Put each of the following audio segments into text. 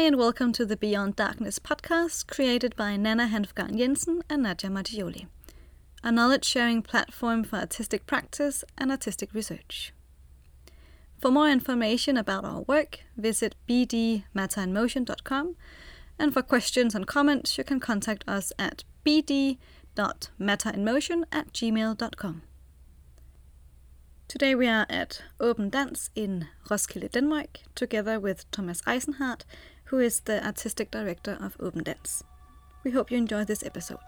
Hi, and welcome to the Beyond Darkness podcast created by Nana Hanfgarn Jensen and Nadia Martioli, a knowledge sharing platform for artistic practice and artistic research. For more information about our work, visit bdmatterinmotion.com, and for questions and comments, you can contact us at bd.matterinmotion at gmail.com. Today we are at Open Dance in Roskilde, Denmark, together with Thomas Eisenhardt, who is the artistic director of Open Dance. We hope you enjoy this episode.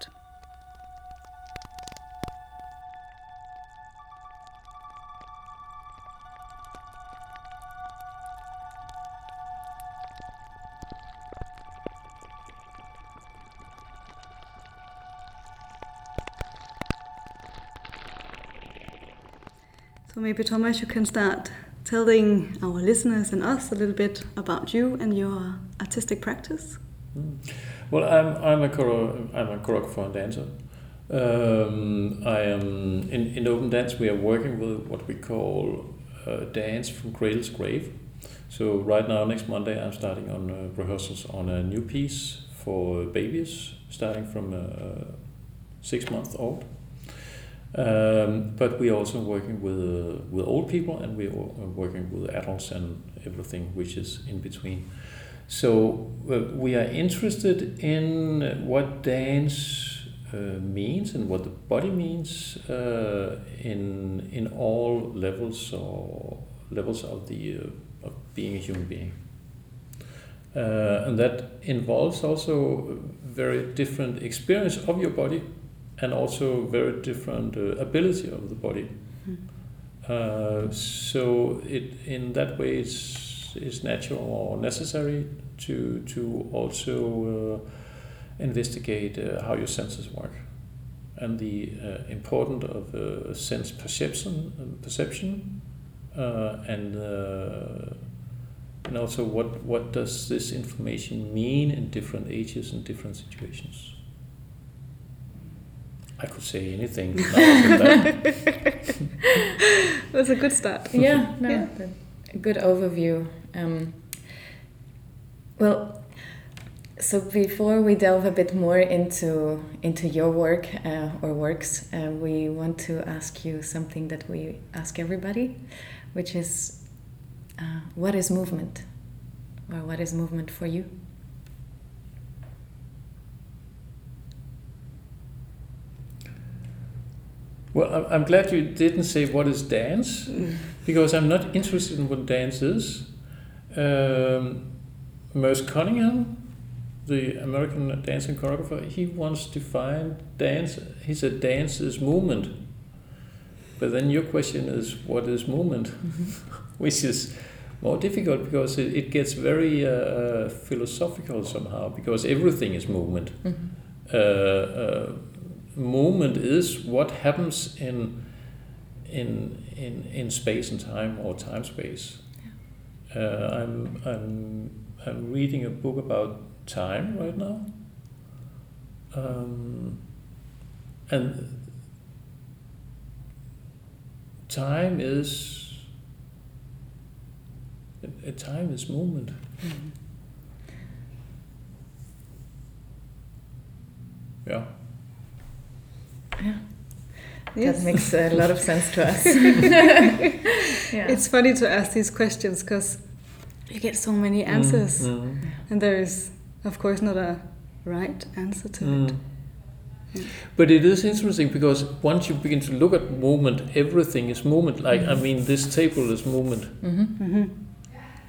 So maybe Thomas, you can start telling our listeners and us a little bit about you and your artistic practice. Mm. Well, I'm I'm a choro- I'm a choreographer dancer. Um, I am in, in open dance. We are working with what we call uh, dance from cradle to grave. So right now, next Monday, I'm starting on uh, rehearsals on a new piece for babies, starting from uh, six months old. Um, but we're also working with uh, with old people, and we're working with adults and everything which is in between. So uh, we are interested in what dance uh, means and what the body means uh, in in all levels or levels of the uh, of being a human being. Uh, and that involves also very different experience of your body and also very different uh, ability of the body. Mm. Uh, so it in that way it's, it's natural or necessary to to also uh, investigate uh, how your senses work and the uh, importance of uh, sense perception perception and and also what what does this information mean in different ages and different situations. I could say anything. That's a good start. Yeah, no, yeah. a good overview. Um, well, so before we delve a bit more into into your work uh, or works, uh, we want to ask you something that we ask everybody, which is, uh, what is movement, or what is movement for you? Well, I'm glad you didn't say what is dance, because I'm not interested in what dance is. Um, Merce Cunningham, the American dancing choreographer, he once defined dance. He said dance is movement. But then your question is, what is movement? Mm-hmm. Which is more difficult because it, it gets very uh, philosophical somehow, because everything is movement. Mm-hmm. Uh, uh, movement is what happens in in in in space and time or time space. Yeah. Uh, I'm I'm I'm reading a book about time right now, um, and time is a, time is movement. Mm-hmm. Yeah. Yeah. Yes. That makes a lot of sense to us. yeah. It's funny to ask these questions because you get so many answers, mm, mm. and there is, of course, not a right answer to mm. it. But it is interesting because once you begin to look at movement, everything is movement. Like mm -hmm. I mean, this table is movement. -hmm. -hmm.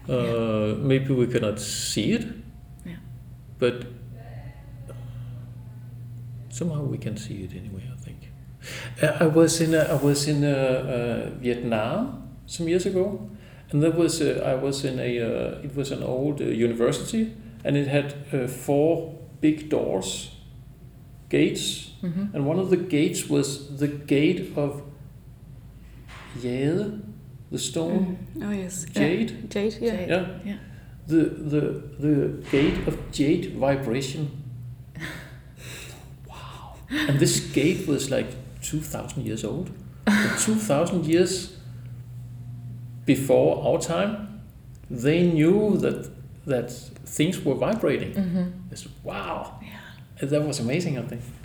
Uh, yeah. Maybe we cannot see it, yeah. but somehow we can see it anyway. I was in I was in uh, uh, Vietnam some years ago, and there was I was in a it was an old university, and it had four big doors, gates, mm-hmm. and one of the gates was the gate of Jade, the stone. Mm. Oh yes, jade. Yeah. Jade, yeah. Jade. yeah, yeah. The the the gate of jade vibration. wow! And this gate was like 2,000 years old. 2,000 years before our time, they knew that that things were vibrating. Mm-hmm. It's wow, Yeah. That was amazing. I think.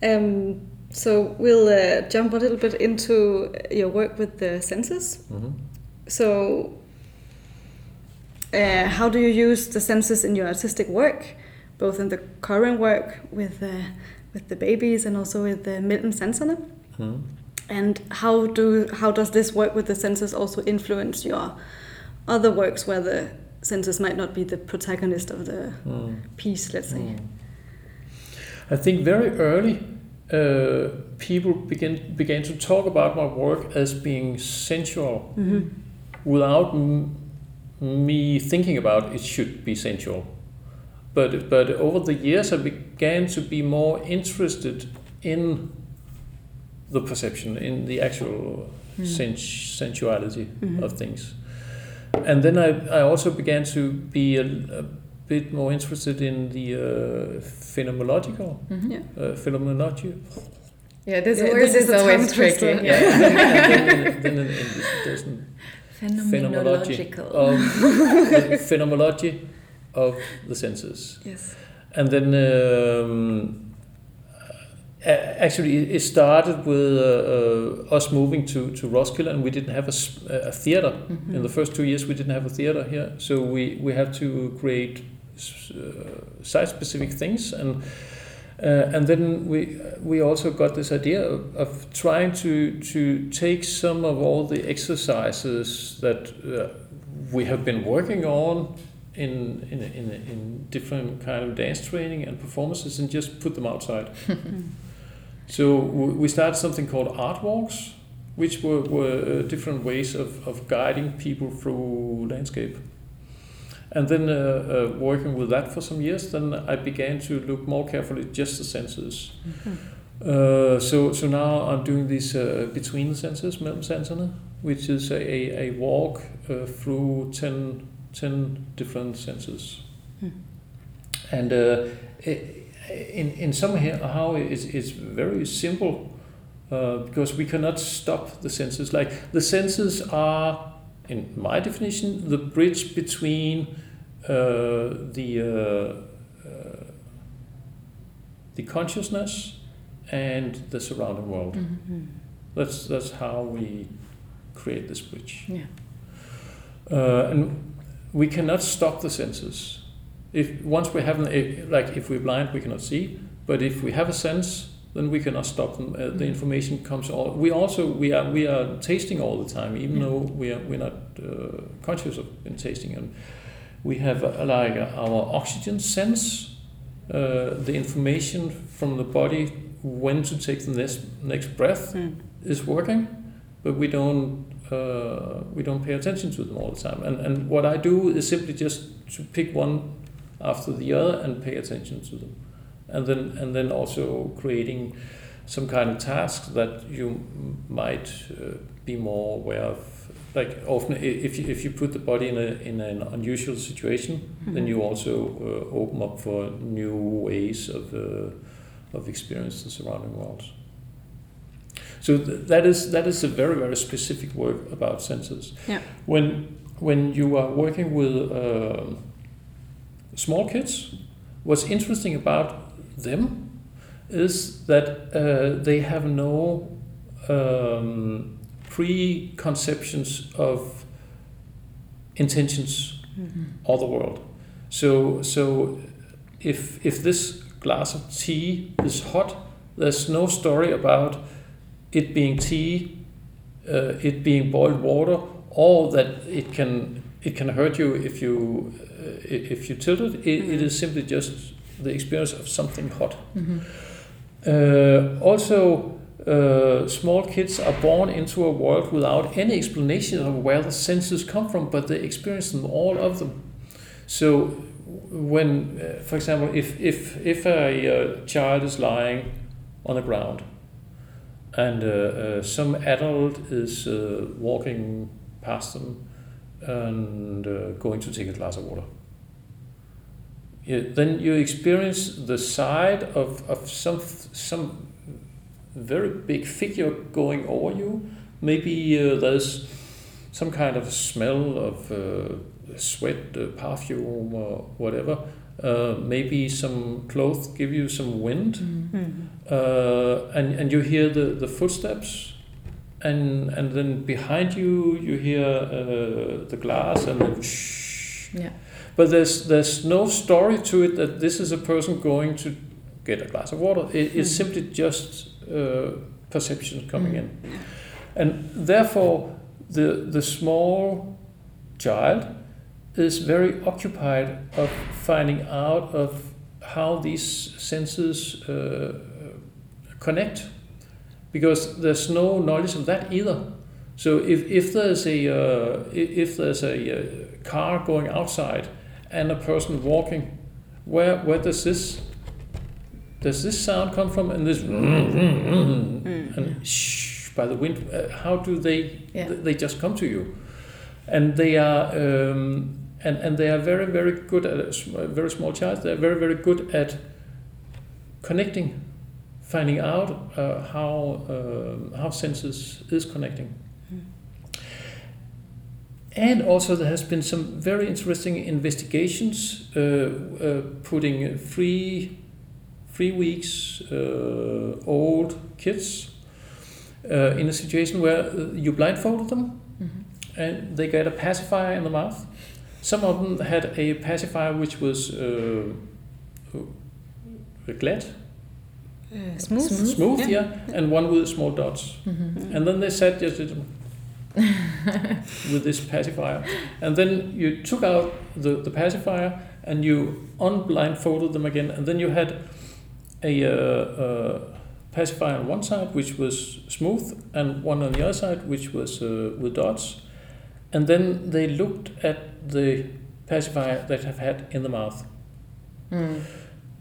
yeah. Um, so we'll uh, jump a little bit into your work with the senses. Mhm. So, uh, how do you use the senses in your artistic work, both in the current work with uh, with the babies and also with the Mellem Sanserne? Mhm. And how do how does this work with the senses also influence your other works where the senses might not be the protagonist of the Mm. piece, let's say? Mm. I think very early, uh, people began began to talk about my work as being sensual, Mm-hmm. without m- me thinking about it should be sensual. But but over the years, I began to be more interested in the perception, in the actual Mm. sens- sensuality Mhm. of things. And then I, I also began to be a, a bit more interested in the uh, phenomenological, Mhm. Yeah. uh, phenomenology. Yeah, this Yeah, word this is is always tongue tricky. Yeah. Yeah. then, then in, in, there's phenomenology Phenomenological. of phenomenology of the senses. Yes. And then um, actually it- started with uh, uh, us moving to, to Roskilde and we didn't have a theater. Mhm. In the first two years we didn't have a theater here. So we, we had to create uh, site-specific things and uh, and then we we also got this idea of, of trying to to take some of all the exercises that uh, we have been working on in in, in in different kind of dance training and performances and just put them outside. so we started something called art walks, which were, were uh, different ways of, of guiding people through landscape. And then uh, uh, working with that for some years, then I began to look more carefully at just the senses. Mhm. Uh, so so now I'm doing this uh, between the senses, mellem sanserne, which is a, a, a walk uh, through 10, 10 different senses. Hmm. And uh, in in some here, how it's, it's very simple uh, because we cannot stop the senses. Like the senses are, in my definition, the bridge between uh, the uh, uh, the consciousness and the surrounding world. Mhm. That's that's how we create this bridge. Yeah. Uh, and we cannot stop the senses. If once we have an, like if we're blind, we cannot see. But if we have a sense, then we cannot stop them. Uh, the Mhm. information comes all. We also we are we are tasting all the time, even Yeah. though we are we're not uh, conscious of in tasting. And we have uh, like uh, our oxygen sense, uh, the information from the body when to take the next next breath Mm. is working, but we don't uh, we don't pay attention to them all the time. And and what I do is simply just to pick one after the other and pay attention to them, and then and then also creating some kind of task that you might uh, be more aware of. Like often, if you, if you put the body in a in an unusual situation, then Mhm. you also uh, open up for new ways of uh, of experience the surrounding world. So th- that is that is a very very specific work about senses. Yeah. When when you are working with um small kids, what's interesting about them is that uh, they have no um, preconceptions of intentions Mhm. or the world. So so if if this glass of tea is hot, there's no story about it being tea, uh, it being boiled water, or that it can it can hurt you if you uh, if you tilt it. It, it is simply just the experience of something hot. Mhm. Uh, also, uh, small kids are born into a world without any explanation of where the senses come from, but they experience them, all of them. So, when, uh, for example, if if if a uh, child is lying on the ground, and uh, uh, some adult is uh, walking past them and going to take a glass of water, yeah, then you experience the side of, of some some very big figure going over you. Maybe uh, there's some kind of smell of uh, sweat, uh, perfume, or whatever. Uh, maybe some clothes give you some wind, uh, and and you hear the, the footsteps, and and then behind you you hear uh, the glass, and then shh. Yeah. But there's there's no story to it that this is a person going to get a glass of water. It, it's Mhm. simply just uh, perception coming Mhm. in, and therefore the the small child is very occupied of finding out of how these senses uh, connect, because there's no knowledge of that either. So if, if there's a uh, if there's a uh, car going outside and a person walking, where where does this does this sound come from? And this and shh by the wind. Uh, how do they? Yeah. They just come to you, and they are um, and and they are very very good at a, very small child. They're very very good at connecting, finding out uh, how um, how senses is connecting. And also, there has been some very interesting investigations uh, uh, putting three, three weeks uh, old kids uh, in a situation where uh, you blindfolded them Mhm. and they get a pacifier in the mouth. Some of them had a pacifier which was uh, uh, glad, Uh, smooth. Smooth. smooth, Yeah. yeah. and one with small dots. Mhm. And then they sat just with this pacifier. And then you took out the, the pacifier and you unblindfolded them again. And then you had a uh, uh, pacifier on one side, which was smooth, and one on the other side, which was uh, with dots. And then they looked at the pacifier that have had in the mouth. Mm.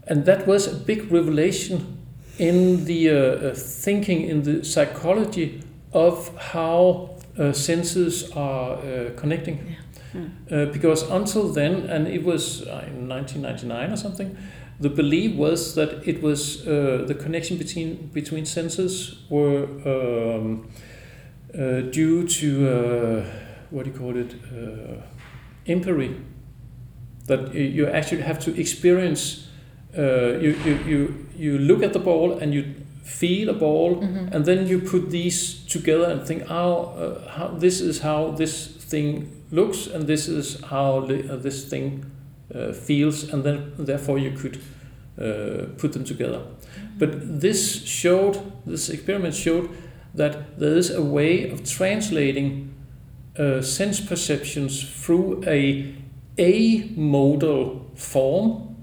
And that was a big revelation in the uh, uh, thinking, in the psychology of how uh, senses are uh, connecting. Uh, because until then, and it was uh, in 1999 or something, the belief was that it was uh, the connection between between senses were um, uh, due to uh, what do you call it, uh. That you actually have to experience. Uh, you, you you you look at the ball and you feel a ball, Mhm. and then you put these together and think, oh, uh, how this is how this thing looks, and this is how li- uh, this thing uh, feels, and then therefore you could uh, put them together. But this showed, this experiment showed that there is a way of translating uh, sense perceptions through a a-modal form,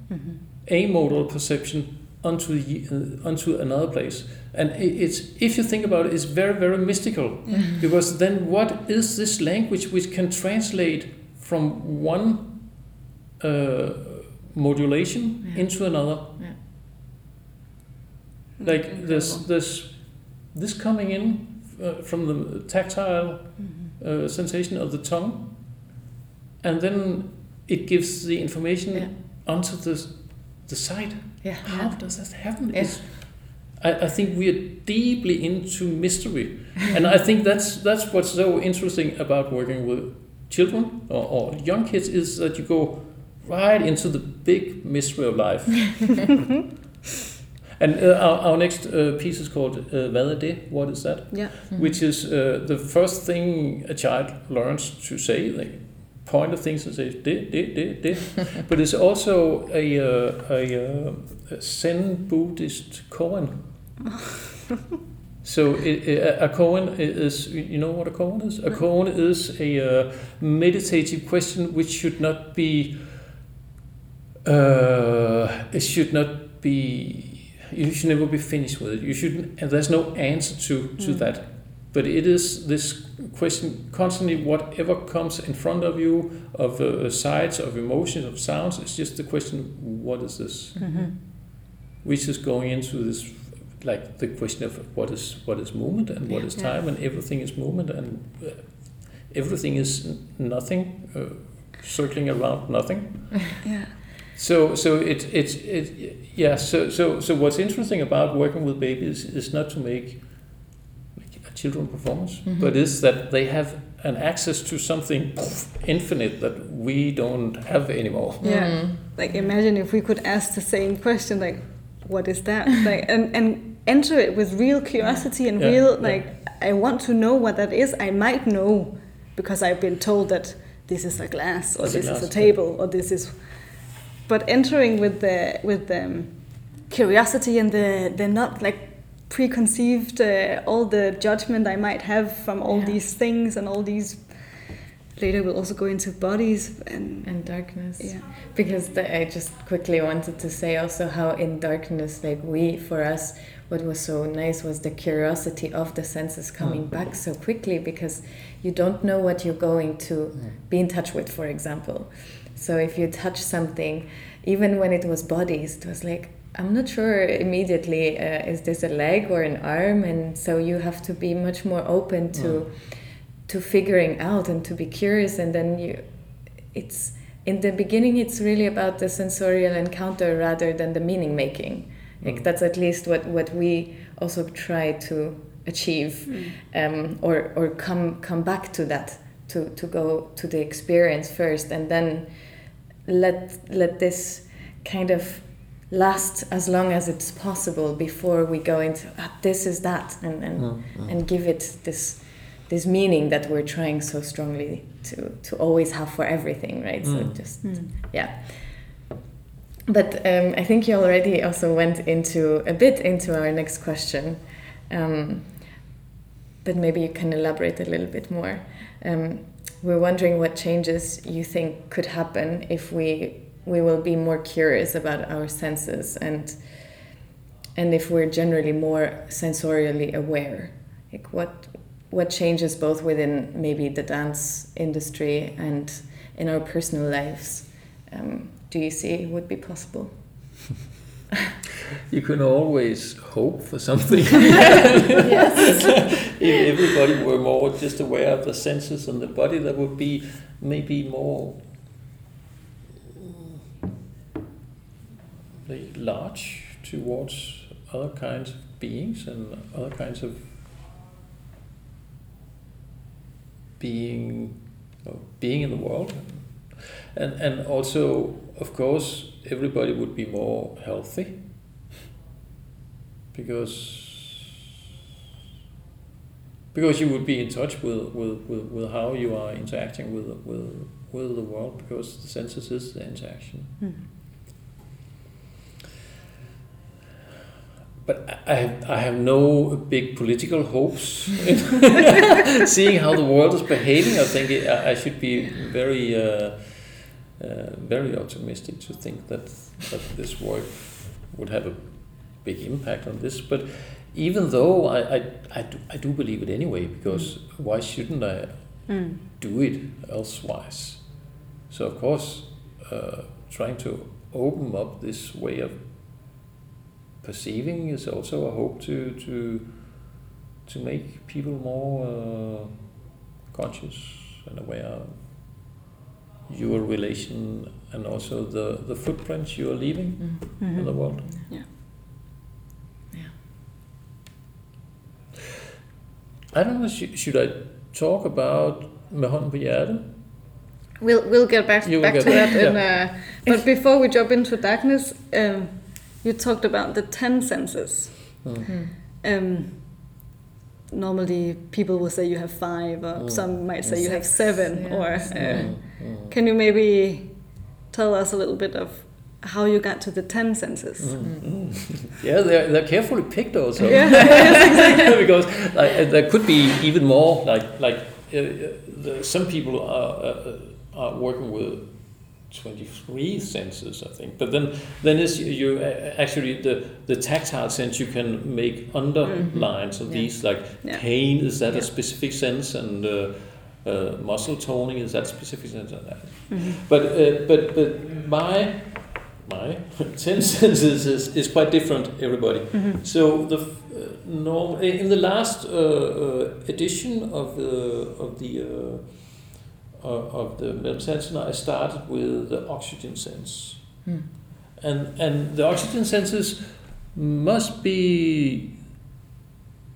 a-modal perception onto the, uh, onto another place. And it's if you think about it, it's very very mystical because then what is this language which can translate from one uh, modulation Yeah. into another? Yeah. Like this this this coming in uh, from the tactile uh, sensation of the tongue, and then it gives the information Yeah. onto the the site. Yeah. How does that happen? Yeah. I, I think we are deeply into mystery, and I think that's that's what's so interesting about working with children or, or young kids is that you go right into the big mystery of life. and uh, our, our next uh, piece is called uh, Hvad er? What is that? Yeah. Which is uh, the first thing a child learns to say. They point at things and say det, det, det, det. but it's also a, uh, a, uh, a Zen Buddhist koan. So it, a a koan is, you know what a koan is? A koan is a uh, meditative question which should not be, uh, it should not be, you should never be finished with it. You shouldn't, there's no answer to, to Mm. that. But it is this question constantly, whatever comes in front of you, of uh, sights, of emotions, of sounds, it's just the question, what is this? Mm-hmm. which is going into this like the question of what is what is movement and what Yeah. is Yeah. time and everything is movement and uh, everything is nothing uh, circling around nothing Yeah. So so it it it yeah so so so what's interesting about working with babies is not to make, make a children performance Mhm. but is that they have an access to something poof, infinite that we don't have anymore. Yeah. Mm. Like imagine if we could ask the same question, like, what is that? like, and and enter it with real curiosity and Yeah, real yeah. like, I want to know what that is. I might know because I've been told that this is a glass or It's a this is a glass, table or this is. But entering with the with the curiosity and the the not like preconceived uh, all the judgment I might have from all Yeah. these things and all these. Later we'll also go into bodies and and darkness yeah. because the, i just quickly wanted to say also how in darkness like we for us what was so nice was the curiosity of the senses coming back so quickly because you don't know what you're going to be in touch with for example so if you touch something even when it was bodies it was like i'm not sure immediately uh, is this a leg or an arm? And so you have to be much more open to to figuring out and to be curious. And then you it's in the beginning it's really about the sensorial encounter rather than the meaning making. Like that's at least what what we also try to achieve um, or or come come back to that to to go to the experience first. And then let let this kind of last as long as it's possible before we go into ah, this is that and and, and give it this this meaning that we're trying so strongly to to always have for everything right? So just yeah. But um, I think you already also went into a bit into our next question, um, but maybe you can elaborate a little bit more. Um, we're wondering what changes you think could happen if we we will be more curious about our senses and and if we're generally more sensorially aware. Like what what changes both within maybe the dance industry and in our personal lives um, do you see would be possible? You can always hope for something. if everybody were more just aware of the senses and the body, that would be maybe more mm, large towards other kinds of beings and other kinds of being being in the world and and also of course everybody would be more healthy because because you would be in touch with, with, with, with how you are interacting with with with the world because the senses is the interaction but I have, I have no big political hopes in seeing how the world is behaving. I think it, I I should be very, uh, uh, very optimistic to think that that this work would have a big impact on this. But even though I I, I, do, I do believe it anyway, because why shouldn't I Mm. do it elsewise? So of course, uh, trying to open up this way of perceiving is also a hope to to to make people more uh, conscious and aware your relation and also the the footprints you are leaving Mm-hmm. in the world. Yeah. Yeah. I don't know. Should, should I talk about på hjertet? We'll we'll get back You back get to back, that in uh, but before we jump into darkness, um, you talked about the ten senses. Mm. Um, normally people will say you have five, or Mm. some might say you have seven. yeah. Or uh, Mm, mm. can you maybe tell us a little bit of how you got to the ten senses? Mm, mm. yeah, they're, they're carefully picked also. Yeah. because like, uh, there could be even more. Like like uh, uh, some people are uh, are working with twenty three senses, I think. But then then is you, actually the the tactile sense you can make underlines of Yeah. these like Yeah. pain is that Yeah. a specific sense and. Uh, uh, muscle toning is that specific sense and that. Mhm. But uh, but but my my ten senses is, is quite different. Everybody. Mhm. So the uh, norm in the last uh, uh, edition of the of the uh, uh, of the Mellem sensor, I started with the oxygen sense, Mm. and and the oxygen senses must be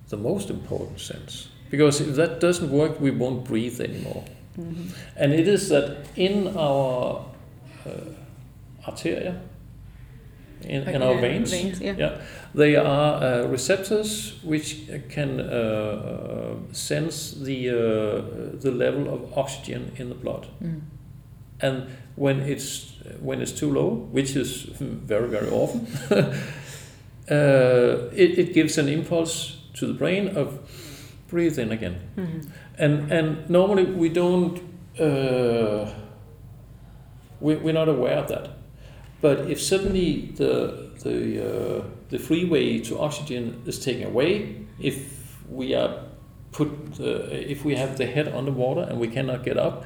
the most important sense Because if that doesn't work, we won't breathe anymore. Mm-hmm. And it is that in our uh, arteria, in, in our veins, veins, yeah. yeah, they are uh, receptors which can uh, uh, sense the uh, the level of oxygen in the blood. Mm. And when it's when it's too low, which is very very often, uh, it, it gives an impulse to the brain of breathe in again. Mhm. And and normally we don't uh, we, we're not aware of that. But if suddenly the the uh, the freeway to oxygen is taken away, if we are put uh, if we have the head underwater and we cannot get up,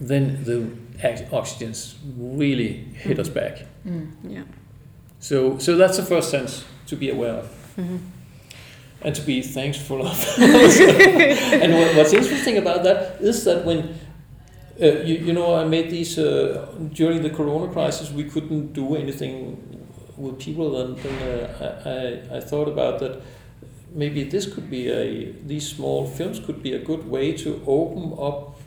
then the ox- oxygens really hit us back. Mm. Yeah. So so that's the first sense to be aware of Mhm. and to be thankful of. and what, what's interesting about that is that when uh, you, you know I made these uh, during the Corona crisis, we couldn't do anything with people, and then uh, I, I thought about that. Maybe this could be a these small films could be a good way to open up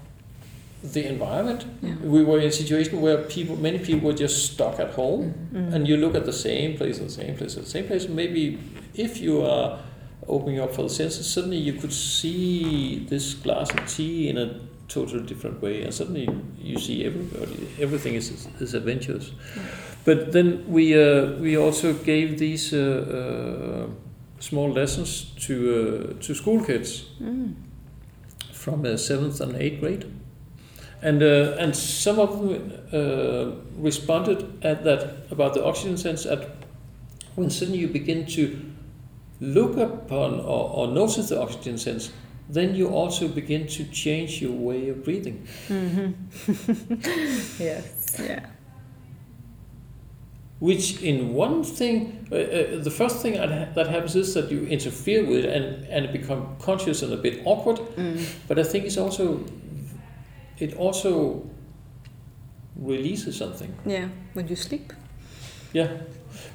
the environment. Yeah. We were in a situation where people, many people were just stuck at home, Mhm. and you look at the same place, the same place, the same place. Maybe if you are opening up for the senses, suddenly you could see this glass of tea in a totally different way, and suddenly you see everybody, everything is is adventurous. But then we uh, we also gave these uh, uh, small lessons to uh, to school kids Mm. from uh, seventh and eighth grade, and uh, and some of them uh, responded at that about the oxygen sense at when suddenly you begin to look upon or, or notice the oxygen sense, then you also begin to change your way of breathing. Mhm. Yes. Yeah. Which, in one thing, uh, uh, the first thing that ha- that happens is that you interfere with it and, and become conscious and a bit awkward. Mm. But I think it's also, it also releases something. Yeah. When you sleep. Yeah,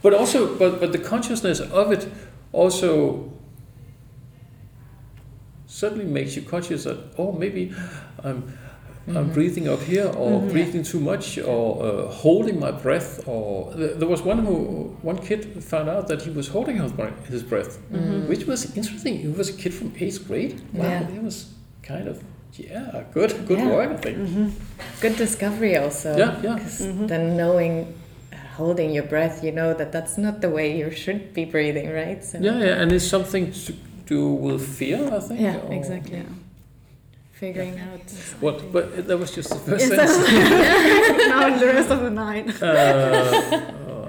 but also, but but the consciousness of it also suddenly makes you conscious that oh maybe I'm I'm Mhm. breathing up here or Mhm. breathing too much or uh, holding my breath or th- there was one who one kid found out that he was holding his breath, his breath Mm. which was interesting. He was a kid from eighth grade. Wow, Yeah. it was kind of yeah good good Yeah. work I think. Mm-hmm. Good discovery also. Yeah, yeah. 'Cause Mhm. Then knowing, uh, holding your breath, you know that that's not the way you should be breathing, right? So Yeah, yeah, and it's something to do with fear, I think. Yeah, or- exactly. Yeah. figuring out. What? But that was just the first Yes, sentence. now the rest of the night. uh,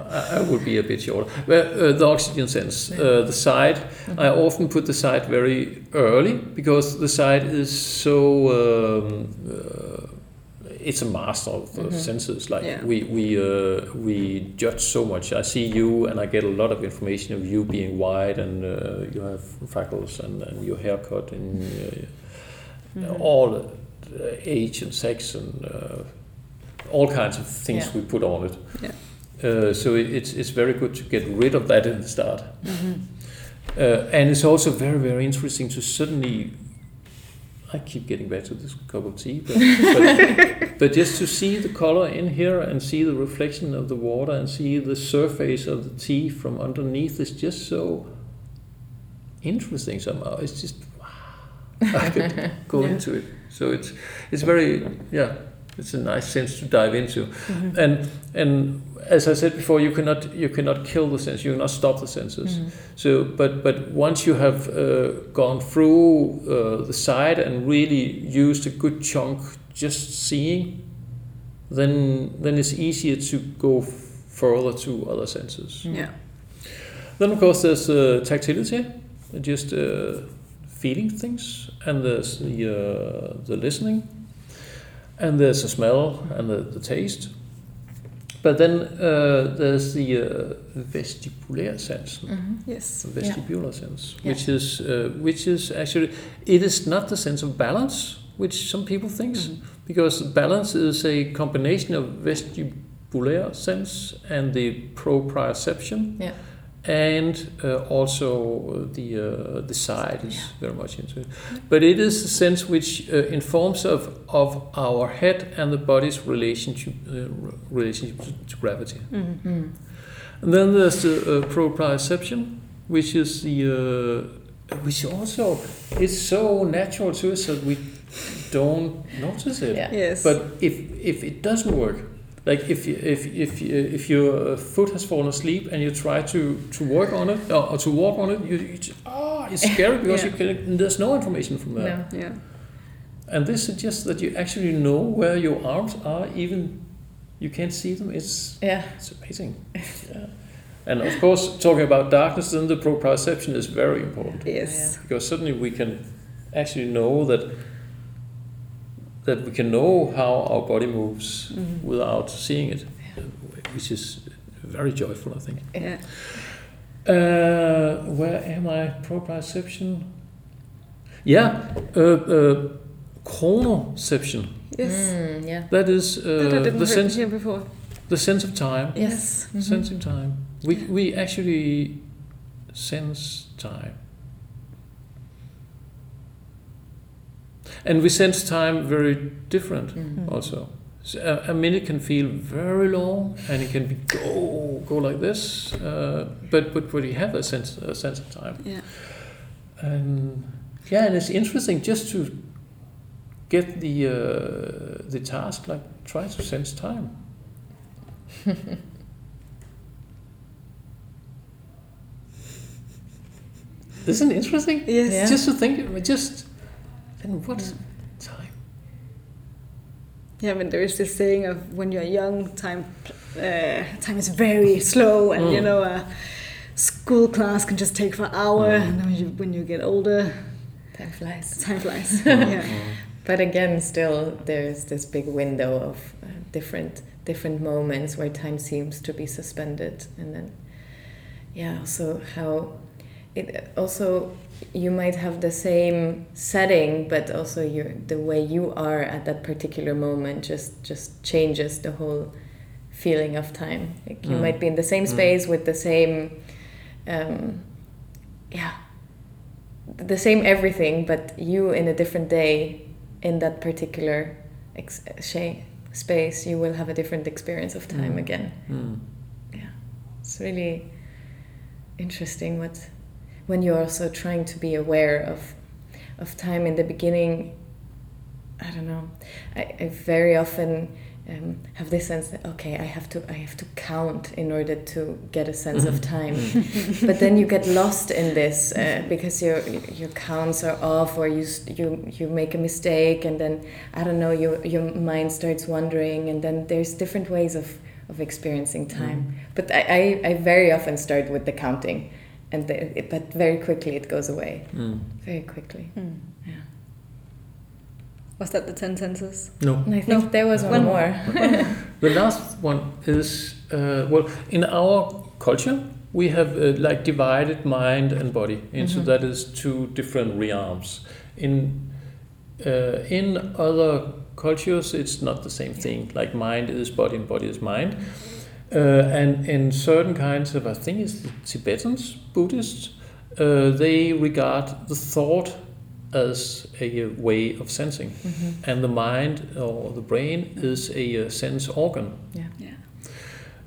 I- I would be a bit shorter. Well, uh, the oxygen sense, uh, the side. I often put the side very early because the side is so. Um, uh, it's a master of the Mhm. senses. Like Yeah. we we uh, we judge so much. I see you and I get a lot of information of you being white and uh, you have freckles and, and your haircut and uh, Mhm. all uh, age and sex and uh, all kinds of things Yeah. we put on it. Yeah. Uh, so it, it's it's very good to get rid of that in the start, Mhm. uh, and it's also very very interesting to suddenly. I keep getting back to this cup of tea, but, but, but just to see the color in here and see the reflection of the water and see the surface of the tea from underneath is just so interesting somehow. It's just wow. I could go Yeah. into it. So it's it's very yeah. It's a nice sense to dive into, Mhm. and and as I said before, you cannot you cannot kill the sense. You cannot stop the senses. Mhm. So, but but once you have uh, gone through uh, the side and really used a good chunk just seeing, then then it's easier to go further to other senses. Yeah. Then of course there's uh, tactility, just uh, feeling things, and there's the uh, the listening, and there's the smell and the, the taste. But then uh, there's the uh, vestibular sense, Mhm. Yes. the vestibular sense, Yeah. which is uh, which is actually it is not the sense of balance, which some people think, Mhm. because balance is a combination of vestibular sense and the proprioception Yeah. and uh, also the uh, the side is very much into it. But it is a sense which uh, informs of of our head and the body's relationship uh, relationship to, gravity. Mm. And then there's the uh, proprioception, which is the uh, which also is so natural to us that we don't notice it. Yeah. Yes. But if if it doesn't work, like if if if if your uh, foot has fallen asleep and you try to to work on it or, or to walk on it, you, you just, ah, it's scary because Yeah. you can, there's no information from there. No. yeah. And this suggests that you actually know where your arms are, even you can't see them. It's Yeah. it's amazing. yeah. And of course, talking about darkness, then the proprioception is very important Yes. because suddenly we can actually know that that we can know how our body moves Mhm. without seeing it, which is very joyful, I think. Yeah. Uh, where am I? Proprioception. Yeah, uh, uh, chronoception. Yes. Mm, yeah. That is uh, that the sense here before. the sense of time. Yes. Mhm. Sense of time. We we actually sense time. And we sense time very different Mm. also. So a, a minute can feel very long, and it can be go go like this. Uh, but but you have a sense a sense of time. Yeah. And yeah, and it's interesting just to get the uh, the task like try to sense time. Isn't it interesting? Yes. Yeah. Just to think, just then what time? Yeah, but there is this saying of when you're young, time uh, time is very slow, and you Mm. know a school class can just take for an hour, Mm. and then when you, when you get older, Time flies. time flies. yeah. But again, still, there's this big window of uh, different different moments where time seems to be suspended, and then, yeah. So how it also you might have the same setting, but also your the way you are at that particular moment just just changes the whole feeling of time. Like you Mm. might be in the same Mm. space with the same, um, yeah, the same everything, but you in a different day in that particular ex- space, you will have a different experience of time Mm. again. Mm. Yeah, it's really interesting what when you're also trying to be aware of of time in the beginning. I don't know. I, I very often um, have this sense that okay, I have to I have to count in order to get a sense of time. but then you get lost in this uh, because your your counts are off or you you you make a mistake and then I don't know your your mind starts wandering and then there's different ways of of experiencing time. But I, I, I very often start with the counting, and the, it, but very quickly it goes away. Mm. Very quickly. Hmm. Yeah. Was that the ten senses? No. And I think there was one, One more. The last one is uh, well in our culture we have uh, like divided mind and body into Mhm. that is two different realms. In uh, in other cultures it's not the same thing. Like mind is body and body is mind. Uh, and in certain kinds of I think it's the Tibetans Buddhists uh, they regard the thought as a uh, way of sensing Mhm. and the mind or the brain is a sense organ. Yeah. Yeah.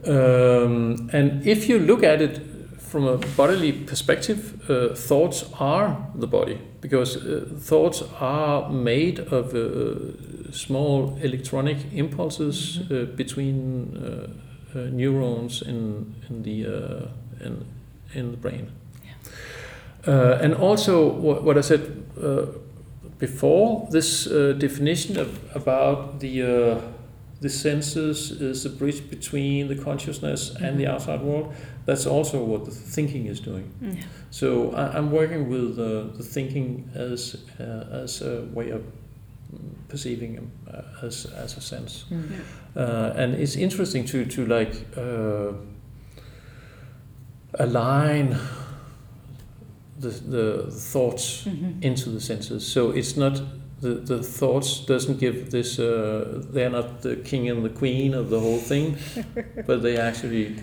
Um, and if you look at it from a bodily perspective, uh, thoughts are the body because uh, thoughts are made of uh, small electronic impulses uh, between uh, uh, neurons in in the uh, in in the brain. Uh, and also, what, what I said uh, before, this uh, definition of about the uh, the senses is the bridge between the consciousness and the Mhm. outside world. That's also what the thinking is doing. Mm. So I, I'm working with uh, the thinking as uh, as a way of perceiving um, uh, as as a sense. Mm. Uh, and it's interesting to to like uh, align the, the the thoughts Mhm. into the senses. So it's not the the thoughts doesn't give this. Uh, they're not the king and the queen of the whole thing, but they actually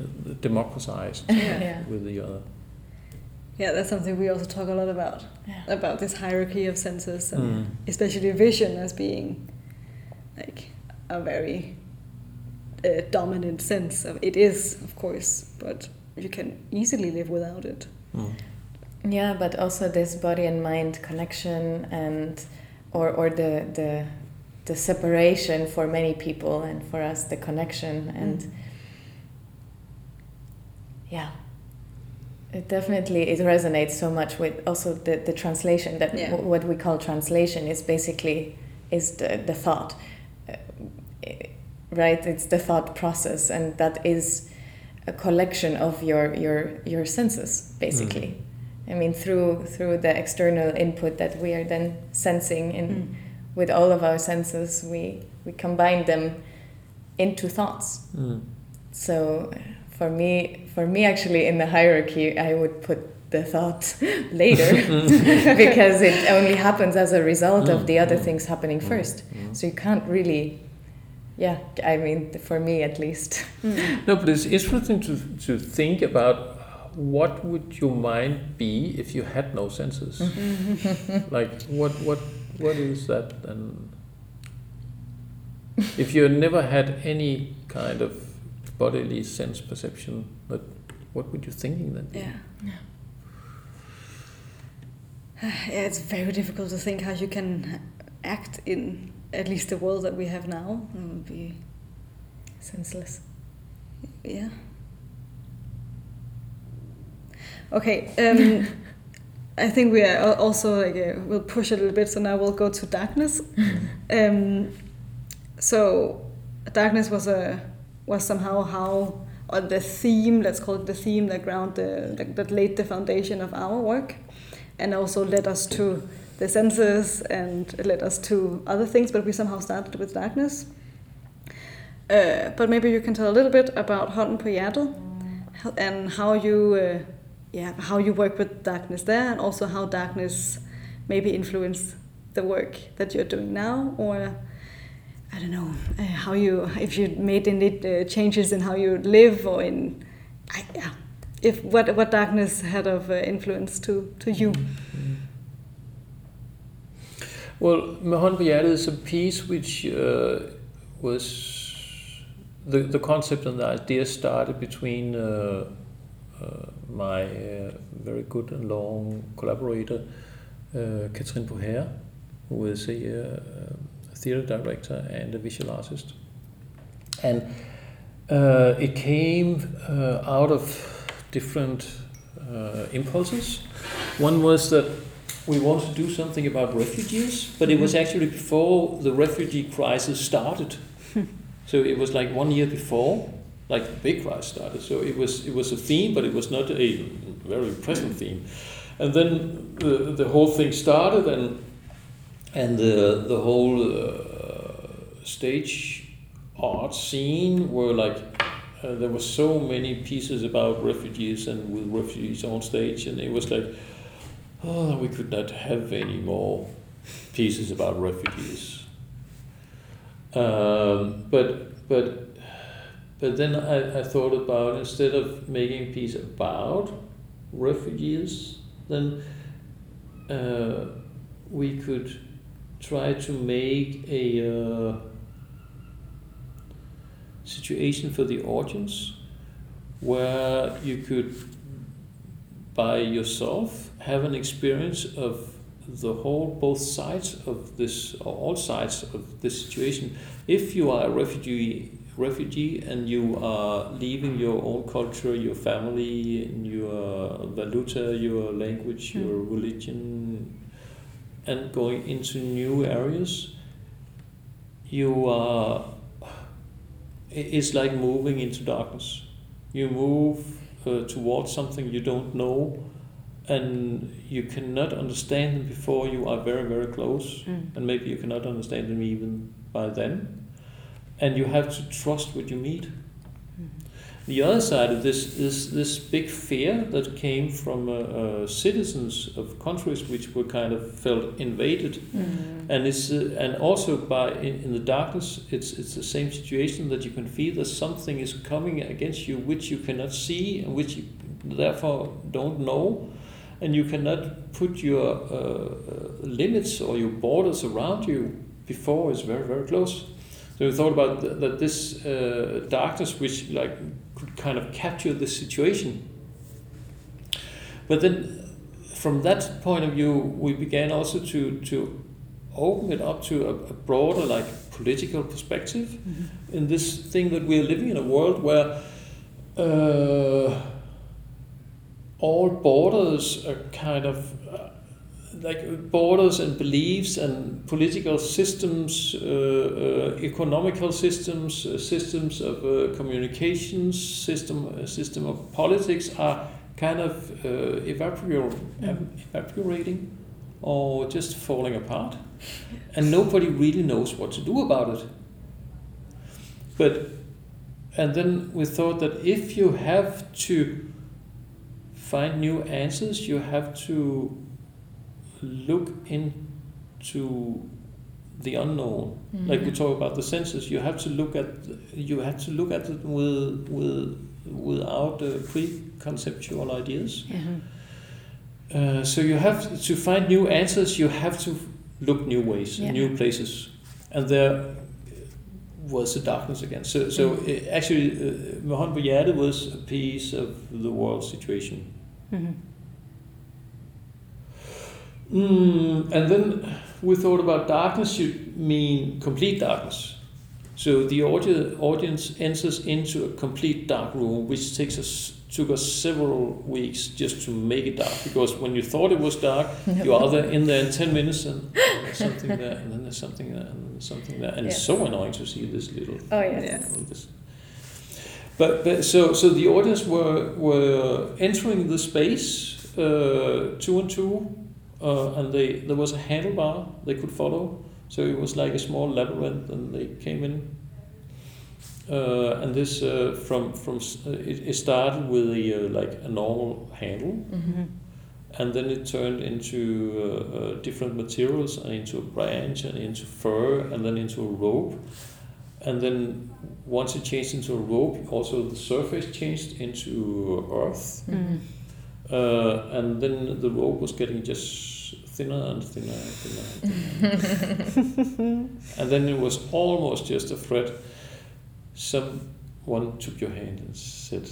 uh, democratized Yeah. with the other. Yeah, that's something we also talk a lot about. Yeah. About this hierarchy of senses, and Mm. especially vision as being like a very uh, dominant sense of it is, of course, but you can easily live without it. Mm. Yeah, but also this body and mind connection and or or the the the separation for many people and for us the connection and Mm. yeah it definitely it resonates so much with also the, the translation that Yeah. what we call translation is basically is the, the thought uh, right it's the thought process and that is a collection of your your your senses basically i mean through through the external input that we are then sensing in Mm. with all of our senses we we combine them into thoughts Mm. so for me, for me, actually, in the hierarchy, I would put the thought later because it only happens as a result of the other Mm. things happening Mm. first. Mm. So you can't really, yeah. I mean, for me at least. No, but it's interesting to, to think about what would your mind be if you had no senses. like what what what is that then? if you never had any kind of bodily sense perception, but what would you thinking then? be? Yeah. Yeah, it's very difficult to think how you can act in at least the world that we have now. It would be, Senseless. yeah. Okay. Um, I think we are also like uh, we'll push a little bit. So now we'll go to darkness. Um, so darkness was a was somehow how or the theme let's call it the theme that ground the that, that laid the foundation of our work and also led us to the senses and led us to other things but we somehow started with darkness. Uh, but maybe you can tell a little bit about Hånden på and how you uh, yeah how you work with darkness there and also how darkness maybe influenced the work that you're doing now or I don't know uh, how you if you made any uh, changes in how you live or in I, yeah if what what darkness had of uh, influence to to you? Well, Med hånd is a piece which uh, was the the concept and the idea started between uh, uh, my very good and long collaborator uh, Katrin Boher, who is a, theater director and a visual artist, and uh, it came uh, out of different uh, impulses. One was that we wanted to do something about refugees, but it was actually before the refugee crisis started. so it was like one year before, like the big crisis started. So it was it was a theme, but it was not a very present theme. And then the the whole thing started, and and the the whole uh, stage art scene were like uh, there were so many pieces about refugees and with refugees on stage, and it was like, oh, we could not have any more pieces about refugees. Um, but but but then I, I thought about instead of making piece about refugees, then uh, we could try to make a uh, situation for the audience where you could by yourself have an experience of the whole both sides of this or all sides of this situation. If you are a refugee refugee and you are leaving your own culture your family your valuta your language your religion and going into new areas you are it's like moving into darkness. You move uh, towards something you don't know and you cannot understand them before you are very very close Mm. and maybe you cannot understand them even by then. And you have to trust what you meet The other side of this is this big fear that came from uh, uh, citizens of countries which were kind of felt invaded, Mm. and it's uh, and also by in, in the darkness, it's it's the same situation that you can feel that something is coming against you which you cannot see and which you therefore don't know, and you cannot put your uh, uh, limits or your borders around you before it's very very close. So we thought about th- that this uh, darkness, which like could kind of capture the situation. But then, from that point of view, we began also to to open it up to a, a broader, like political perspective in this thing that we are living in a world where uh, all borders are kind of like borders and beliefs and political systems, uh, uh, economical systems, uh, systems of uh, communications, system uh, system of politics are kind of uh, evapor- evaporating or just falling apart, and nobody really knows what to do about it. But and then we thought that if you have to find new answers, you have to look into the unknown. Like we talk about the senses, you have to look at you have to look at it with with without uh, preconceptual ideas. Yeah. Uh, so you have to find new answers. You have to look new ways, Yeah. new places, and there was the darkness again. So, so Mm. uh, actually, uh, Mohan Boyade was a piece of the world situation. Mm, and then we thought about darkness should mean complete darkness. So the audi- audience enters into a complete dark room, which takes us took us several weeks just to make it dark. Because when you thought it was dark, you are there in there in ten minutes, and there's something there, and then there's something there, and then there's something there, and it's so annoying to see this little. Oh yes. Yeah. This. But, but so so the audience were were entering the space uh, two and two, uh, and they there was a handlebar they could follow. So it was like a small labyrinth, and they came in. Uh, and this uh, from from uh, it, it started with a uh, like a normal handle, Mhm. and then it turned into uh, different materials and into a branch and into fur and then into a rope and then once it changed into a rope also the surface changed into earth Mm. Uh, and then the rope was getting just thinner and thinner and thinner, and, thinner. and then it was almost just a thread someone took your hand and said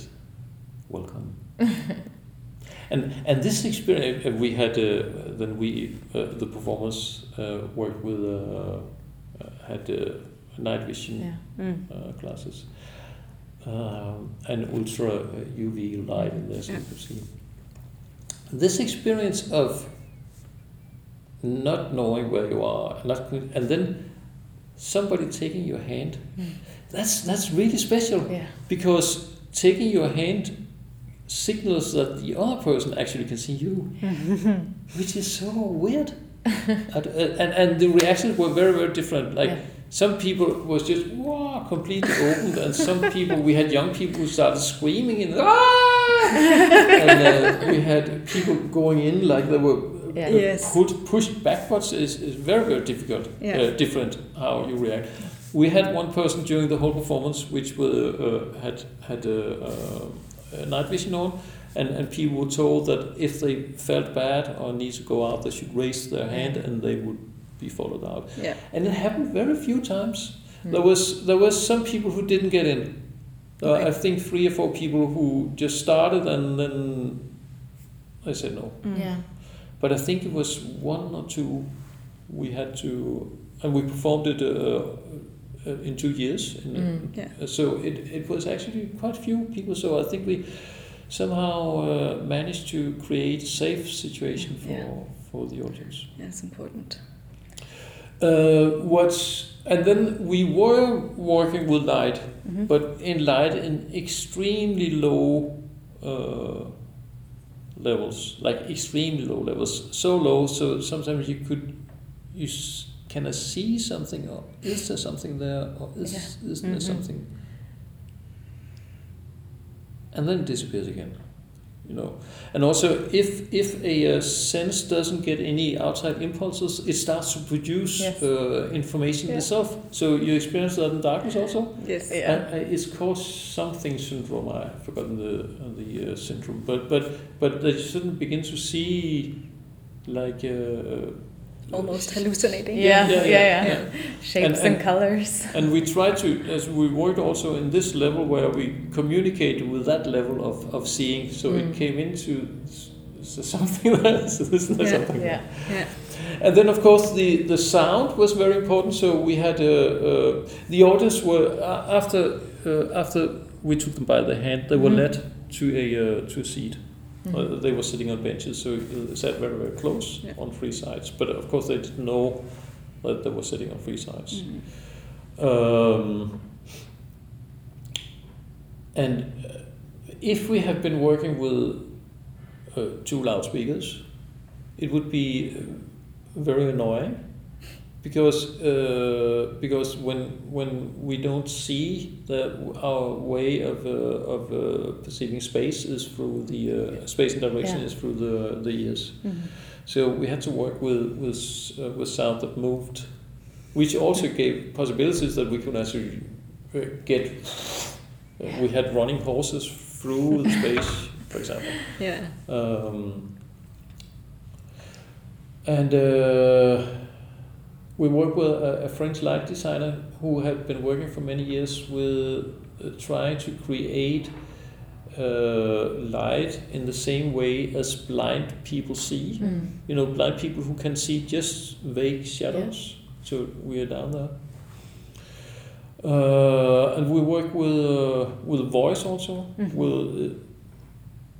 welcome and and this experience uh, we had uh, then we uh, the performers uh, worked with uh, uh, had uh, night vision Yeah. Mm. uh, classes um, and ultra uh, UV light in there so you Yeah. could see this experience of not knowing where you are not and then somebody taking your hand Mm. that's that's really special Yeah. because taking your hand signals that the other person actually can see you, which is so weird. and, and and the reactions were very very different. Like Yeah. some people was just wow completely opened, and some people we had young people who started screaming and ah, and uh, we had people going in like they were. Yeah. uh, Yes. put, pushed backwards is, is very very difficult Yeah. uh, different how you react we had one person during the whole performance which were, uh, had had a, uh, a night vision on, and, and people were told that if they felt bad or need to go out, they should raise their hand and they would be followed out. Yeah. And it happened very few times. Mm. There was there was some people who didn't get in. Uh, Okay. I think three or four people who just started and then I said no. Mm. Yeah. But I think it was one or two we had to, and we performed it uh, uh, in two years. In, Mm. Yeah. uh, so it, it was actually quite few people. So I think we somehow uh, managed to create a safe situation for, Yeah. for the audience. That's important. Uh, what's and then we were working with light, Mhm. but in light in extremely low uh, levels, like extremely low levels, so low so sometimes you could you s- can I see something or is there something there or is Yeah. isn't there Mhm. something? and then it disappears again. You know, and also if if a uh, sense doesn't get any outside impulses, it starts to produce Yes. uh, information Yeah. itself. So you experience that in darkness also. Yes. Yeah. And, uh, it's called something syndrome. I've forgotten the uh, the uh, syndrome, but but but they shouldn't begin to see like. Almost hallucinating. Yeah, yeah, yeah. yeah. Shapes And- and, colors. And we try to, as we worked also in this level where we communicate with that level of, of seeing, so Mm. it came into s- s- something like this Yeah, something. Yeah. Yeah. And then of course the, the sound was very important. So we had uh, uh, the audience were uh, after uh, after we took them by the hand, they were Mhm. led to a uh, to a seat. Mhm. Uh, they were sitting on benches, so it sat very very close Yeah. on three sides. But of course they didn't know that they were sitting on three sides. Mhm. Um, and uh, if we have been working with uh, two loudspeakers, it would be uh, very annoying because uh, because when when we don't see that our way of uh, of uh, perceiving space is through the uh, space and direction Yeah. is through the the ears. Mhm. So we had to work with with uh, with sound that moved, which also gave possibilities that we could actually uh, get. We had running horses through the space, for example. Yeah. Um, and uh, we worked with a, a French light designer who had been working for many years with uh, trying to create uh, light in the same way as blind people see. Mm. You know, blind people who can see just vague shadows. So we are down there. Uh, and we work with uh, with voice also, Mhm. with uh,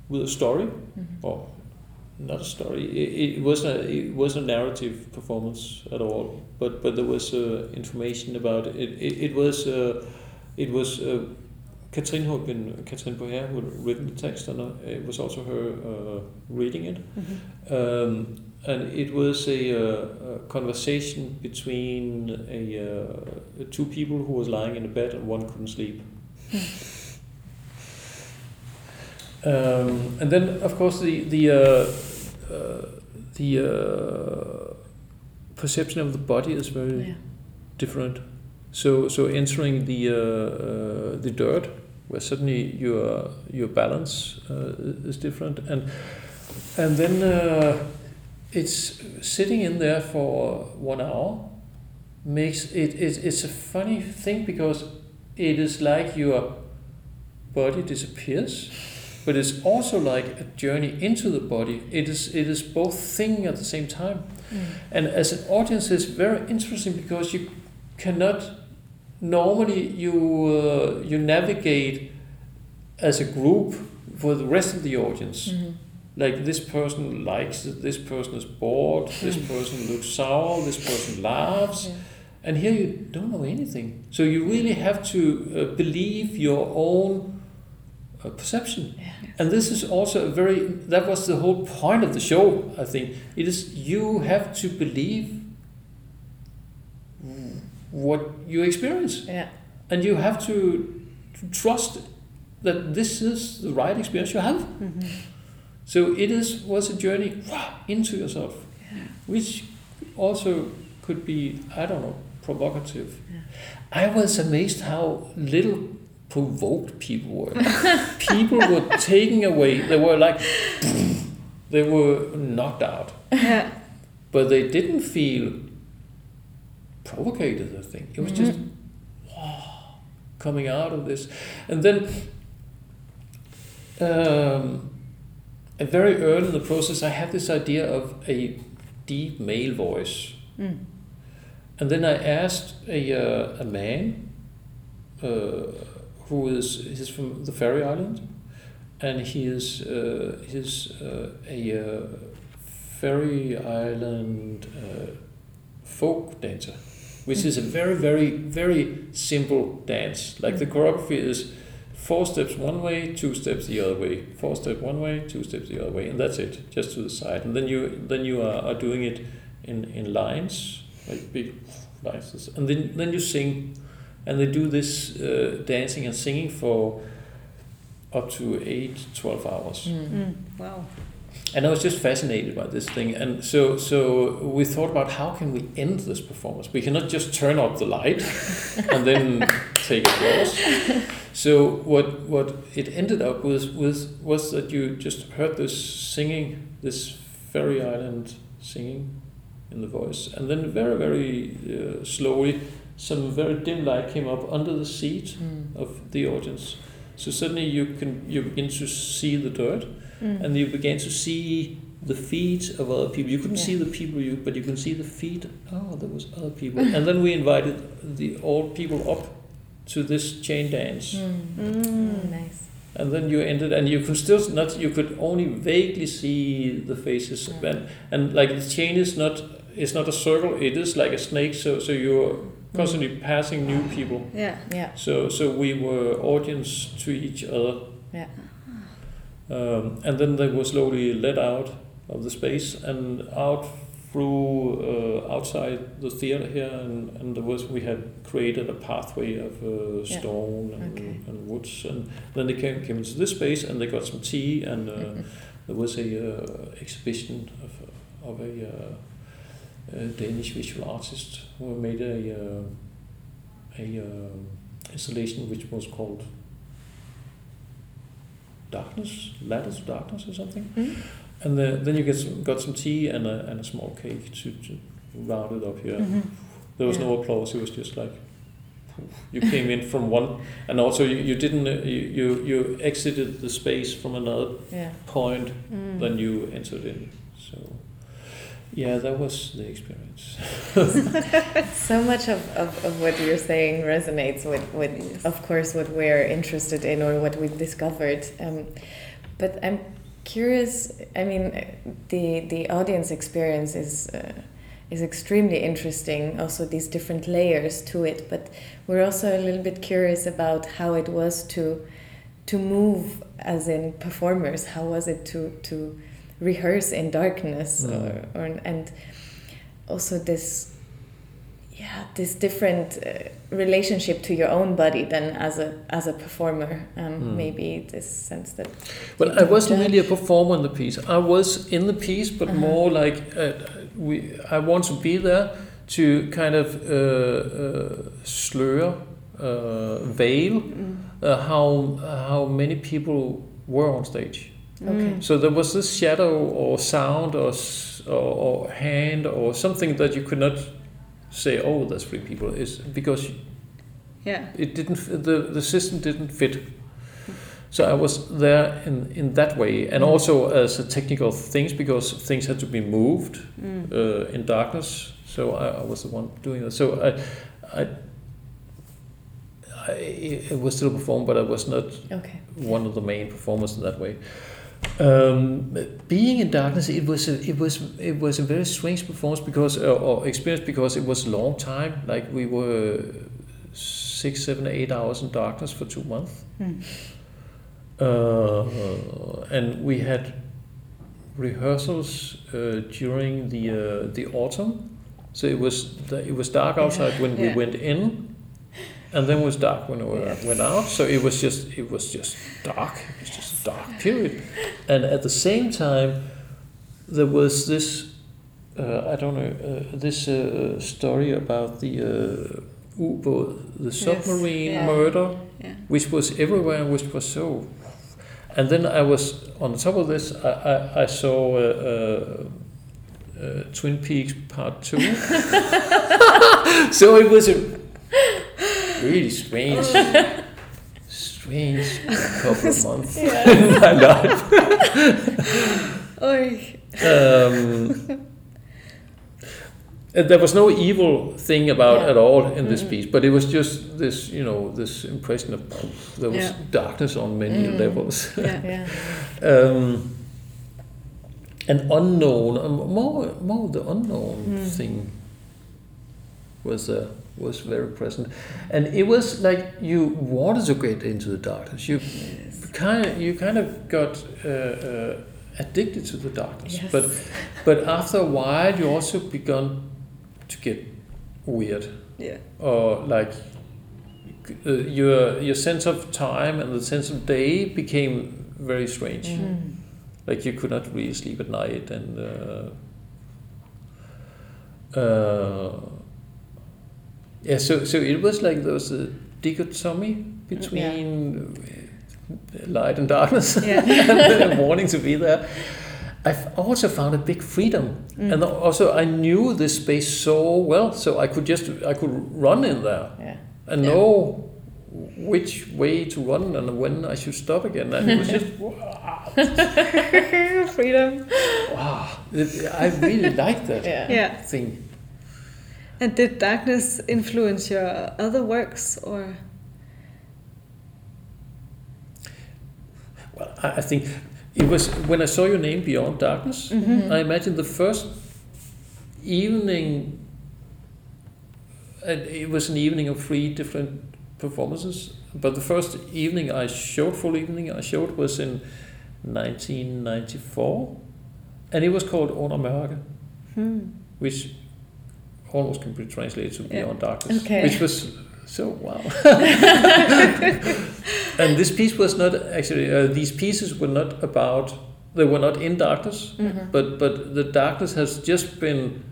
with a story Mhm. or not a story. It, it was a it was a narrative performance at all, but but there was uh, information about it. It, it was uh, it was uh, Katrin had been Katrin Boher who had written the text, and uh, it was also her uh, reading it. Mhm. Um, and it was a, uh, a conversation between a uh, two people who was lying in a bed and one couldn't sleep. Um, and then, of course, the the uh, uh, the uh, perception of the body is very Yeah. different. So so entering the uh, uh, the dirt, where suddenly your your balance uh, is different, and and then uh, it's sitting in there for one hour makes it, it it's a funny thing because it is like your body disappears but it's also like a journey into the body it is it is both thing at the same time Mm. and as an audience it's very interesting because you cannot normally you uh, you navigate as a group for the rest of the audience Mhm. like this person likes it, this person is bored, this person looks sour, this person laughs, Yeah. and here you don't know anything. So you really have to uh, believe your own perception. Yeah. And this is also a very that was the whole point of the show. I think it is you have to believe what you experience Yeah. and you have to, trust that this is the right experience you have. Mhm. So it is was a journey into yourself, which also could be I don't know provocative. I was amazed how little provoked people were. people were taken away. They were like they were knocked out, Yeah. but they didn't feel provocated. I think it was just wow, coming out of this, and then. Um, and very early in the process, I had this idea of a deep male voice. Mm. And then I asked a, uh, a man uh, who is he's from the Faroe Island, and he is uh, he's uh, a uh, Faroe Island uh, folk dancer, which is a very very very simple dance. Like the choreography is four steps one way, two steps the other way, four steps one way, two steps the other way, and that's it, just to the side. And then you then you are, are doing it in, in lines, like big lines, and then then you sing, and they do this uh, dancing and singing for up to 8, 12 hours. Mm. Wow. And I was just fascinated by this thing. And so, so we thought about how can we end this performance? We cannot just turn up the light and then take a pause. So what what it ended up with was was that you just heard this singing, this Faroe Island singing in the voice, and then very very uh, slowly, some very dim light came up under the seat Mm. of the audience. So suddenly you can you begin to see the dirt, Mm. and you begin to see the feet of other people. You couldn't Yeah. see the people, you but you can see the feet. Oh, there was other people, and then we invited the old people up to this chain dance, Mm. Nice. and then you ended, and you could still not. You could only vaguely see the faces, Yeah. and and like the chain is not. It's not a circle. It is like a snake. So so you're constantly passing new people. Yeah. Yeah. So so we were audience to each other. Yeah. Um, and then they were slowly let out of the space and out through uh, outside the theater here, and, and there was we had created a pathway of uh, Yeah. stone and, Okay. and woods, and then they came, came into this space and they got some tea, and uh, there was a uh, exhibition of of a, uh, a Danish visual artist who made a uh, a uh, installation which was called Darkness, Ladders of Darkness or something. Mm. And the, then you get some, got some tea and a, and a small cake to, to round it up here. Mhm. There was no applause. It was just like you came in from one, and also you, you didn't uh, you, you you exited the space from another Yeah. point Mm. than you entered in. So yeah, that was the experience. So much of, of, of what you're saying resonates with, with Yes. of course, what we're interested in or what we've discovered. Um, but I'm curious. I mean, the the audience experience is uh, is extremely interesting. Also, these different layers to it. But we're also a little bit curious about how it was to to move as in performers. How was it to to rehearse in darkness Mm. or, or and also this yeah this different uh, relationship to your own body than as a as a performer um, Mm. maybe this sense that Well, I wasn't really a performer in the piece. I was in the piece, but Uh-huh. more like uh, we. I want to be there to kind of uh, uh, slur, uh, veil Mm. uh, how how many people were on stage. Okay. So there was this shadow or sound or or, or hand or something that you could not say. Oh, there's three people. Is because Yeah. it didn't the the system didn't fit so i was there in in that way and Mm. also as a technical things because things had to be moved Mm. uh, in darkness so I, I was the one doing that so i i I, it was still performed, but I was not okay one of the main performers in that way. Um, being in darkness, it was a, it was it was a very strange performance because uh, or experience because it was a long time. Like we were six, seven, eight hours in darkness for two months, Mm. uh, and we had rehearsals uh, during the uh, the autumn. So it was it was dark outside when we went in, and then it was dark when we went out. So it was just it was just dark. It was dark period, and at the same time, there was this uh, I don't know uh, this uh, story about the uh, U-boat, the submarine yeah. murder, Yeah. which was everywhere, which was so. And then I was on top of this. I I, I saw uh, uh, uh, Twin Peaks Part Two. so it was a really strange, strange couple of months in my life. Um, there was no evil thing about Yeah. at all in this Mhm. piece, but it was just this, you know, this impression of poof, there was Yeah. darkness on many Mm. levels. Yeah. yeah um, an unknown, um, more more the unknown Mm. thing was uh, was very present, and it was like you wanted to get into the darkness. You kind of you kind of got uh, uh, addicted to the darkness, Yes. but but after a while you also begun to get weird Yeah. or like uh, your your sense of time and the sense of day became very strange. Mm. Like you could not really sleep at night, and uh, uh, yeah. So so it was like there was a dichotomy between uh, light and darkness, Yeah. and wanting to be there. I also found a big freedom, Mm. and also I knew this space so well, so I could just I could run in there Yeah. and Yeah. know which way to run and when I should stop again. And it was just wow, Freedom. wow. I really liked that Yeah. Yeah. thing. And did darkness influence your other works or? Well, I, think it was when I saw your name Beyond Darkness. Mhm. I imagine the first evening. And it was an evening of three different performances. But the first evening I showed, full evening I showed, was in 1994, and it was called Under Mørke. Hmm. which almost can be translated to Yeah. Beyond Darkness, Okay. which was so wow. and this piece was not actually; uh, these pieces were not about. They were not in darkness, Mhm. but but the darkness has just been.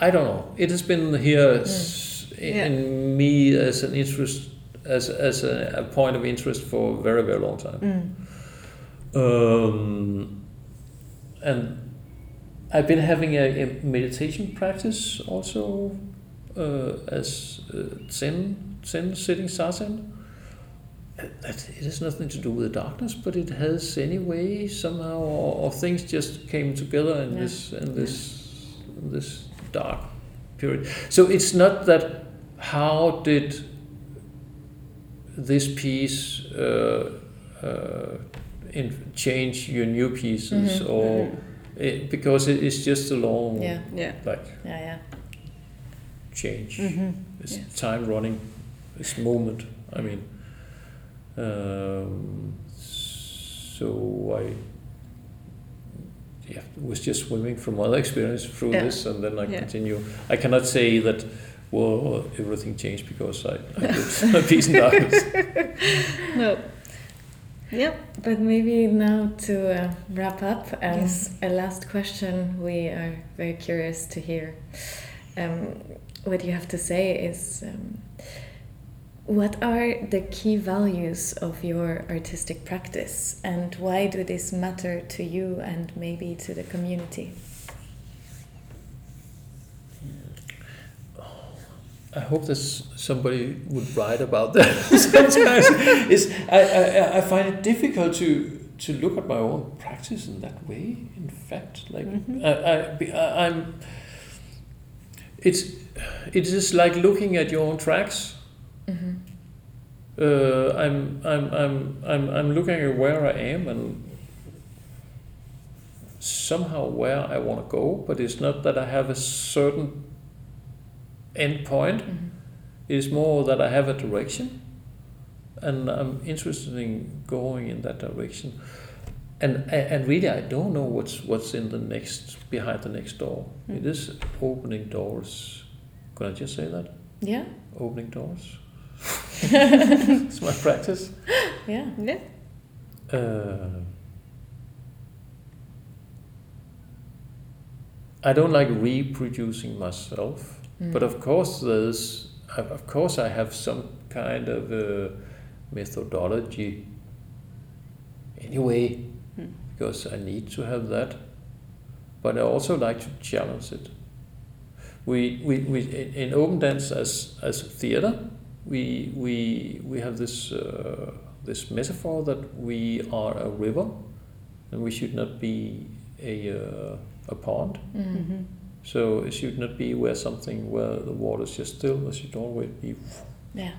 I don't know. It has been here s- in, Yeah. in me as an interest, as as a, a point of interest for a very very long time. Mm. Um, and I've been having a, a meditation practice also uh, as uh, Zen, Zen sitting zazen. That it has nothing to do with the darkness, but it has anyway somehow, or, or things just came together in Yeah. this in this in this dark period. So it's not that how did this piece uh, uh, in, change your new pieces Mhm, or mhm. It, because it is just a long Yeah. Yeah. like Yeah. Yeah. change. Mm-hmm. It's Yes. time running. It's moment I mean, um, so I yeah was just swimming from other experience through Yeah. this, and then I Yeah. continue. I cannot say that. Well, everything changed because I, I did a piece in darkness. No. Yep. But maybe now to uh, wrap up, um, Yes. a last question we are very curious to hear. Um, what you have to say is um, what are the key values of your artistic practice and why do this matter to you and maybe to the community? I hope that somebody would write about that. Sometimes it's, I, I, I find it difficult to to look at my own practice in that way. In fact, like Mhm. I, I, I'm. It's it is like looking at your own tracks. Mm-hmm. Uh, I'm, I'm I'm I'm I'm looking at where I am and somehow where I want to go, but it's not that I have a certain end point. Mm-hmm. It is more that I have a direction, and I'm interested in going in that direction. And and really, I don't know what's what's in the next behind the next door. Mm. It is opening doors. Can I just say that? Yeah, Opening doors. it's my practice. yeah. Yeah. Uh, I don't like reproducing myself. Mm. But of course, there's of course I have some kind of uh, methodology anyway, Hmm. because I need to have that. But I also like to challenge it. We we, we in, open dance as as theater, we we we have this uh, this metaphor that we are a river, and we should not be a uh, a pond. Mm. Mm-hmm. So it should not be where something where the water is just still. It should always be, Yeah.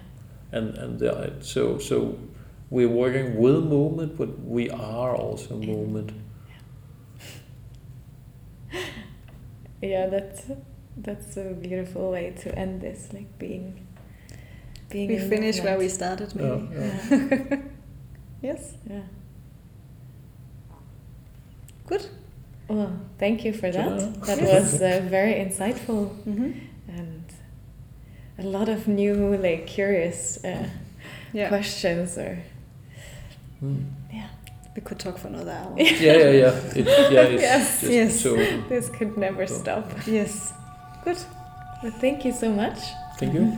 and and the, so so we're working with movement, but we are also movement. Yeah, yeah, that's that's a beautiful way to end this, like being being We in finish where we movement. started, Yeah, maybe. yeah. Yes. Yeah. Good. Well, thank you for that. Sure. That was uh, very insightful, Mm-hmm. and a lot of new, like curious uh, Yeah. questions or Mm. yeah. We could talk for another hour. Yeah, yeah, yeah. It, yeah, it's Yes, just yes. so. This could never So- stop. yes. Good. Well, thank you so much. Thank you.